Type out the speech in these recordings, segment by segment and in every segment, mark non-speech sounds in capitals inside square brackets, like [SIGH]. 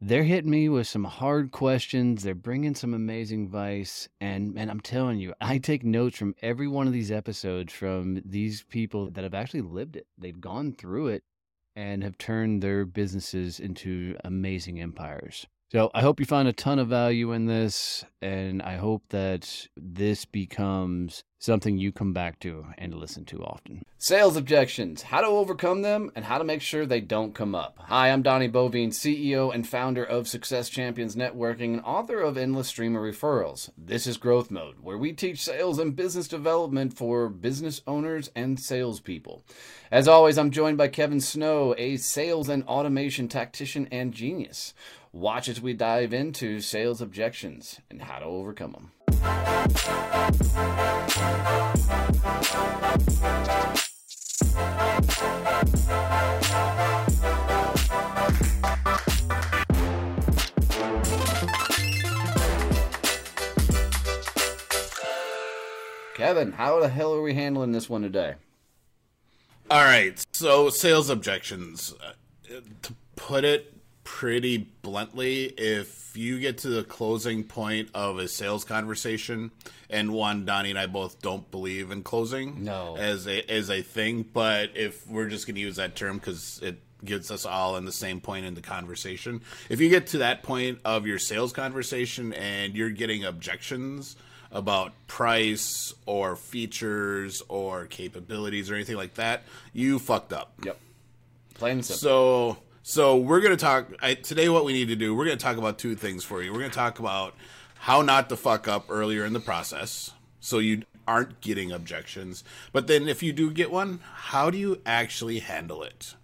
They're hitting me with some hard questions. They're bringing some amazing advice. And, and I'm telling you, I take notes from every one of these episodes from these people that have actually lived it. They've gone through it and have turned their businesses into amazing empires. So I hope you find a ton of value in this, and I hope that this becomes something you come back to and listen to often. Sales objections, how to overcome them, and how to make sure they don't come up. Hi, I'm Donnie Boivin, CEO and founder of Success Champions Networking and author of Endless Stream of Referrals. This is Growth Mode, where we teach sales and business development for business owners and salespeople. As always, I'm joined by Kevin Snow, a sales and automation tactician and genius. Watch as we dive into sales objections and how to overcome them. Kevin, how the hell are we handling this one today? All right, so sales objections. Uh, to put it pretty bluntly, if you get to the closing point of a sales conversation, and one, Donnie and I both don't believe in closing, no, as a as a thing. But if we're just going to use that term because it gets us all in the same point in the conversation, if you get to that point of your sales conversation and you're getting objections about price or features or capabilities or anything like that, you fucked up. Yep. Plain and simple. So so we're going to talk I, today. What we need to do, we're going to talk about two things for you. We're going to talk about how not to fuck up earlier in the process, so you aren't getting objections. But then, if you do get one, how do you actually handle it?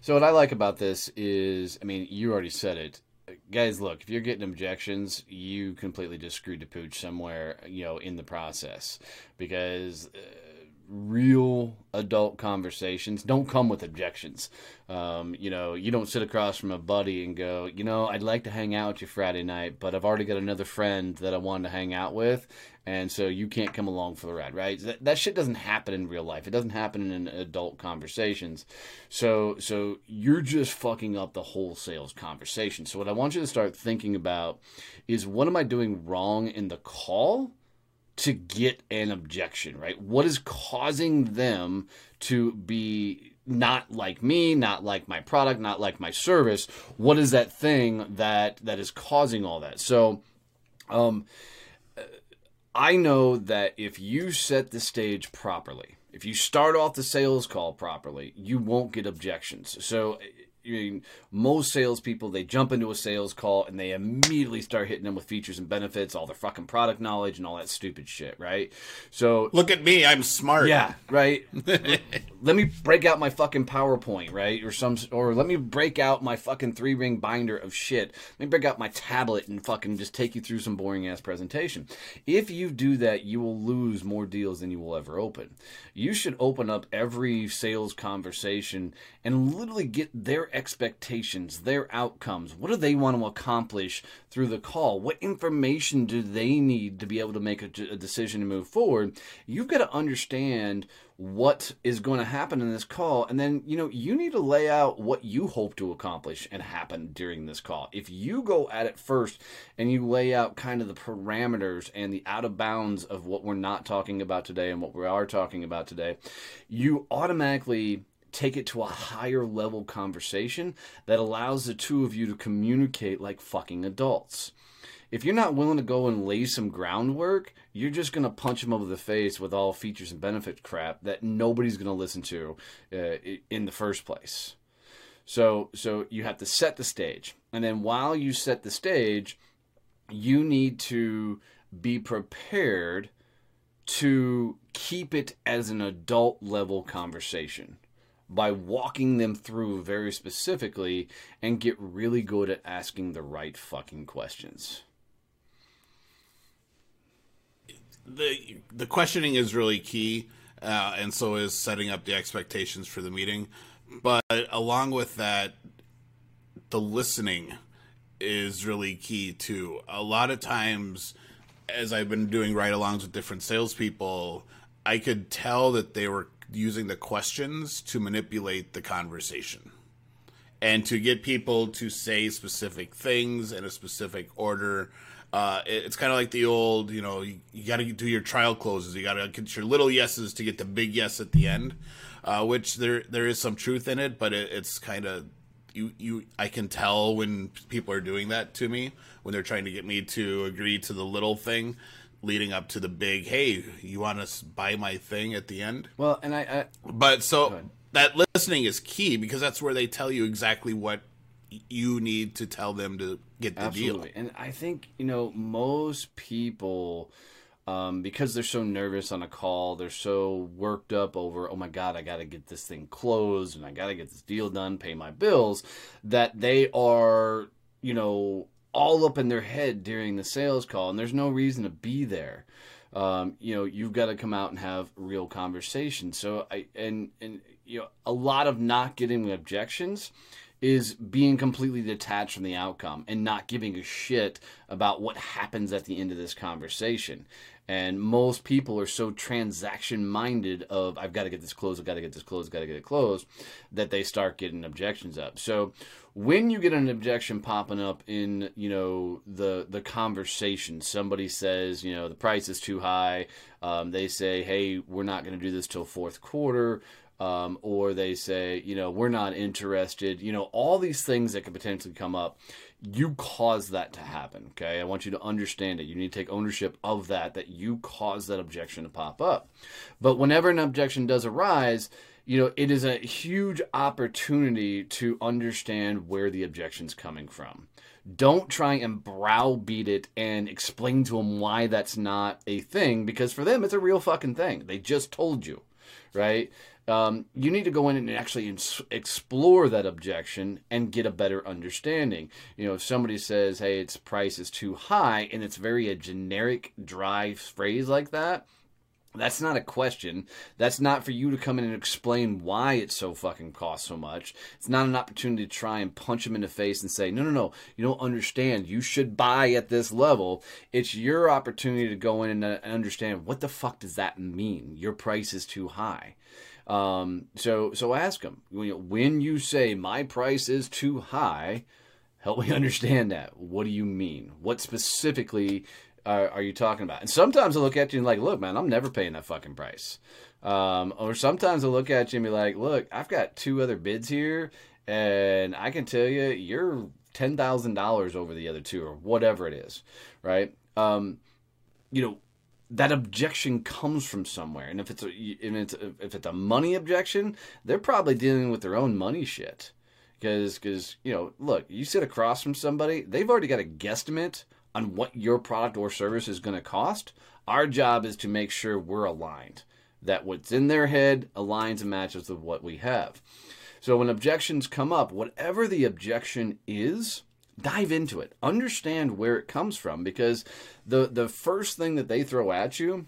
So what I like about this is, I mean, you already said it guys look if you're getting objections you completely just screwed the pooch somewhere you know in the process because uh, real adult conversations don't come with objections. Um, you know, you don't sit across from a buddy and go, you know, I'd like to hang out with you Friday night, but I've already got another friend that I want to hang out with, and so you can't come along for the ride, right? That, that shit doesn't happen in real life. It doesn't happen in adult conversations. So, so you're just fucking up the whole sales conversation. So, what I want you to start thinking about is what am I doing wrong in the call? To get an objection, right? What is causing them to be not like me, not like my product, not like my service? What is that thing that that is causing all that? So, um, I know that if you set the stage properly, if you start off the sales call properly, you won't get objections. So I mean, most salespeople they jump into a sales call and they immediately start hitting them with features and benefits, all their fucking product knowledge and all that stupid shit, right? So look at me, I'm smart. Yeah, right. [LAUGHS] let me break out my fucking PowerPoint, right, or some, or let me break out my fucking three ring binder of shit. Let me break out my tablet and fucking just take you through some boring ass presentation. If you do that, you will lose more deals than you will ever open. You should open up every sales conversation and literally get their expectations, their outcomes. What do they want to accomplish through the call? What information do they need to be able to make a, a decision to move forward? You've got to understand what is going to happen in this call and then you know you need to lay out what you hope to accomplish and happen during this call if you go at it first and you lay out kind of the parameters and the out of bounds of what we're not talking about today and what we are talking about today you automatically take it to a higher level conversation that allows the two of you to communicate like fucking adults. if you're not willing to go and lay some groundwork, you're just going to punch them over the face with all features and benefit crap that nobody's going to listen to uh, in the first place. So, so you have to set the stage, and then while you set the stage, you need to be prepared to keep it as an adult level conversation by walking them through very specifically and get really good at asking the right fucking questions. The the questioning is really key, uh, and so is setting up the expectations for the meeting. But along with that, the listening is really key too. A lot of times, as I've been doing ride alongs with different salespeople, I could tell that they were using the questions to manipulate the conversation and to get people to say specific things in a specific order. Uh, it's kind of like the old, you know, you, you got to do your trial closes. You got to get your little yeses to get the big yes at the end, uh, which there there is some truth in it, but it, it's kind of you you I can tell when people are doing that to me when they're trying to get me to agree to the little thing leading up to the big hey you want to buy my thing? at the end. Well and i, I but so that listening is key because that's where they tell you exactly what you need to tell them to get the absolutely. deal and i think you know most people um, because they're so nervous on a call, they're so worked up over, oh my God, I got to get this thing closed and I got to get this deal done, pay my bills, that they are, you know, all up in their head during the sales call. And there's no reason to be there. Um, you know, you've got to come out and have real conversations. So I, and, and, you know, a lot of not getting objections is being completely detached from the outcome and not giving a shit about what happens at the end of this conversation. And most people are so transaction minded of I've got to get this closed, I've got to get this closed, I've got to get it closed, that they start getting objections up. So when you get an objection popping up in you know the the conversation, somebody says you know the price is too high. Um, they say, hey, we're not going to do this till fourth quarter. Um, or they say, you know, we're not interested. You know, all these things that could potentially come up you cause that to happen. Okay. I want you to understand it. You need to take ownership of that, that you caused that objection to pop up. But whenever an objection does arise, you know, it is a huge opportunity to understand where the objection's coming from. Don't try and browbeat it and explain to them why that's not a thing because for them it's a real fucking thing. They just told you, right? Um, you need to go in and actually ins- explore that objection and get a better understanding. You know, if somebody says, "Hey, its price is too high," and it's very a generic, dry phrase like that, that's not a question. That's not for you to come in and explain why it so fucking costs so much. It's not an opportunity to try and punch them in the face and say, no, no, no, you don't understand. You should buy at this level. It's your opportunity to go in and understand what the fuck does that mean? Your price is too high. Um, so so ask them when you say my price is too high. Help me [LAUGHS] understand that. What do you mean? What specifically are, are you talking about? And sometimes I look at you and like, look, man, I'm never paying that fucking price. Um, or sometimes I look at you and be like, look, I've got two other bids here, and I can tell you, you're ten thousand dollars over the other two, or whatever it is, right? Um, you know, that objection comes from somewhere. And if it's a if it's a, if it's a money objection, they're probably dealing with their own money shit. Because because you know, look, you sit across from somebody, they've already got a guesstimate on what your product or service is going to cost. Our job is to make sure we're aligned, that what's in their head aligns and matches with what we have. So when objections come up, whatever the objection is, dive into it. Understand where it comes from because the the first thing that they throw at you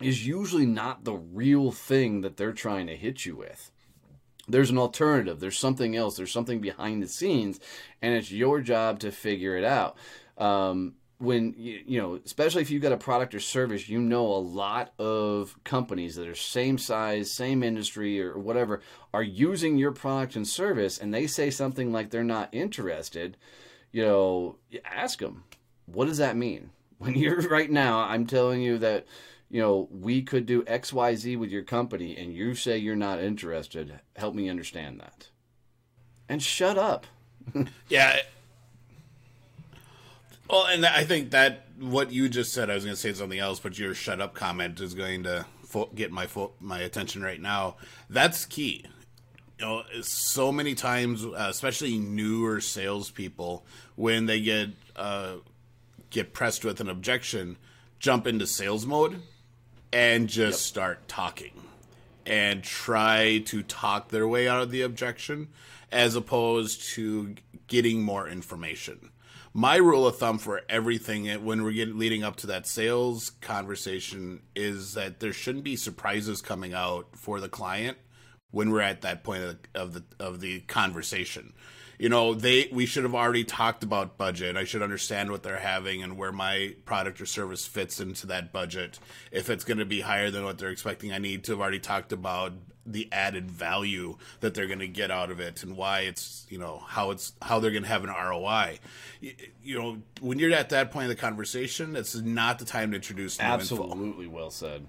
is usually not the real thing that they're trying to hit you with. There's an alternative, there's something else, there's something behind the scenes, and it's your job to figure it out. Um, when you, you know especially if you've got a product or service you know a lot of companies that are same size same industry or whatever are using your product and service and they say something like they're not interested you know, ask them, what does that mean? [LAUGHS] When you're right now, I'm telling you that, you know, we could do X, Y, Z with your company, and you say you're not interested. Help me understand that. And shut up. [LAUGHS] yeah. Well, and I think that what you just said, I was going to say something else, but your "shut up" comment is going to get my my attention right now. That's key. You know, so many times, uh, especially newer salespeople, when they get uh, get pressed with an objection, jump into sales mode and just yep. start talking and try to talk their way out of the objection as opposed to getting more information my rule of thumb for everything when we're getting leading up to that sales conversation is that there shouldn't be surprises coming out for the client when we're at that point of the of the, of the conversation you know they we should have already talked about budget i should understand what they're having and where my product or service fits into that budget if it's going to be higher than what they're expecting i need to have already talked about the added value that they're going to get out of it and why it's you know how it's how they're going to have an ROI. You, you, know, when you're at that point of the conversation, it's not the time to introduce absolutely well said.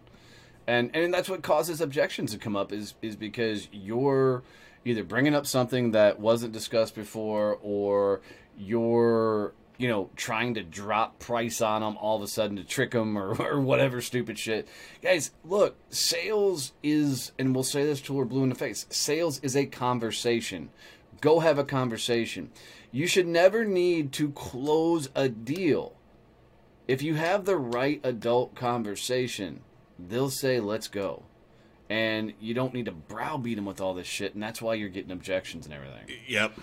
And and that's what causes objections to come up is is because you're either bringing up something that wasn't discussed before or you're you know, trying to drop price on them all of a sudden to trick them or, [LAUGHS] or whatever stupid shit. Guys, look, sales is, and we'll say this till we're blue in the face sales is a conversation. Go have a conversation. You should never need to close a deal. If you have the right adult conversation, they'll say, let's go. And you don't need to browbeat them with all this shit, and that's why you're getting objections and everything. Yep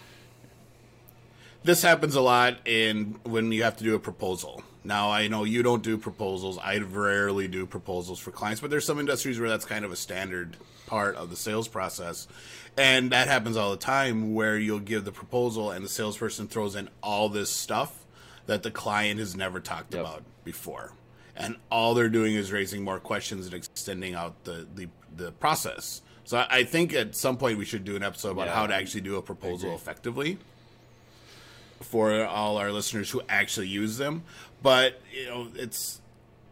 this happens a lot in when you have to do a proposal. Now I know you don't do proposals. I rarely do proposals for clients, but there's some industries where that's kind of a standard part of the sales process. And that happens all the time where you'll give the proposal and the salesperson throws in all this stuff that the client has never talked yep. about before. And all they're doing is raising more questions and extending out the, the, the process. So I think at some point we should do an episode about yeah, how to actually do a proposal effectively for all our listeners who actually use them. But you know, it's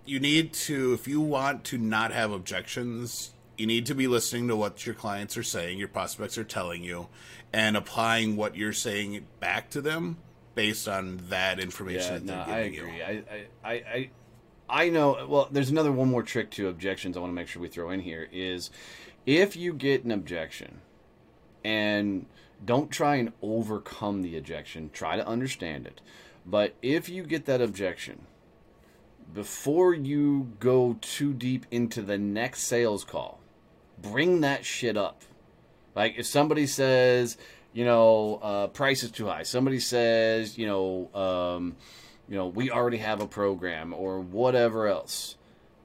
you need to if you want to not have objections, you need to be listening to what your clients are saying, your prospects are telling you, and applying what you're saying back to them based on that information. Yeah, no, I agree. You. I, I, I, I know. Well, there's another one more trick to objections. I want to make sure we throw in here is if you get an objection and don't try and overcome the objection. Try to understand it. But if you get that objection, before you go too deep into the next sales call, bring that shit up. Like if somebody says, you know, uh, price is too high. Somebody says, you know, um, you know, we already have a program or whatever else.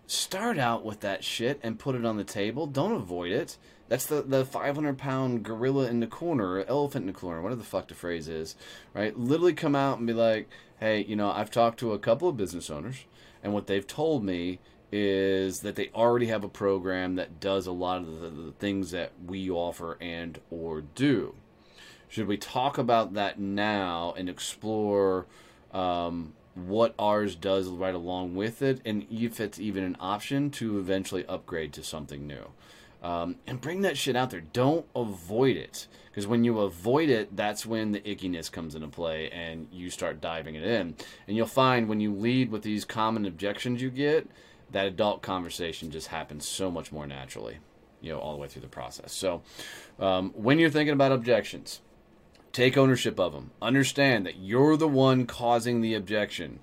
Start out with that shit and put it on the table. Don't avoid it. That's the, the 500 pound gorilla in the corner, or elephant in the corner, whatever the fuck the phrase is, right? Literally come out and be like, hey, you know, I've talked to a couple of business owners, and what they've told me is that they already have a program that does a lot of the, the things that we offer and or do. Should we talk about that now and explore um, what ours does right along with it, and if it's even an option to eventually upgrade to something new? Um, and bring that shit out there. Don't avoid it. Because when you avoid it, that's when the ickiness comes into play and you start diving it in. And you'll find when you lead with these common objections you get, that adult conversation just happens so much more naturally, you know, all the way through the process. So um, when you're thinking about objections, take ownership of them. Understand that you're the one causing the objection.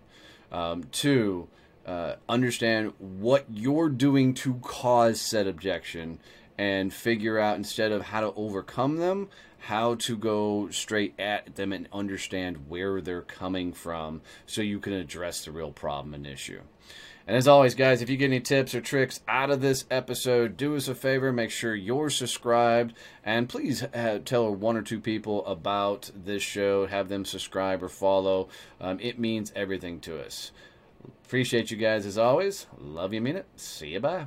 Um, two, uh, understand what you're doing to cause said objection and figure out instead of how to overcome them how to go straight at them and understand where they're coming from so you can address the real problem and issue and as always guys if you get any tips or tricks out of this episode do us a favor make sure you're subscribed and please uh, tell one or two people about this show have them subscribe or follow um, it means everything to us Appreciate you guys as always. Love you, mean it. See you. Bye.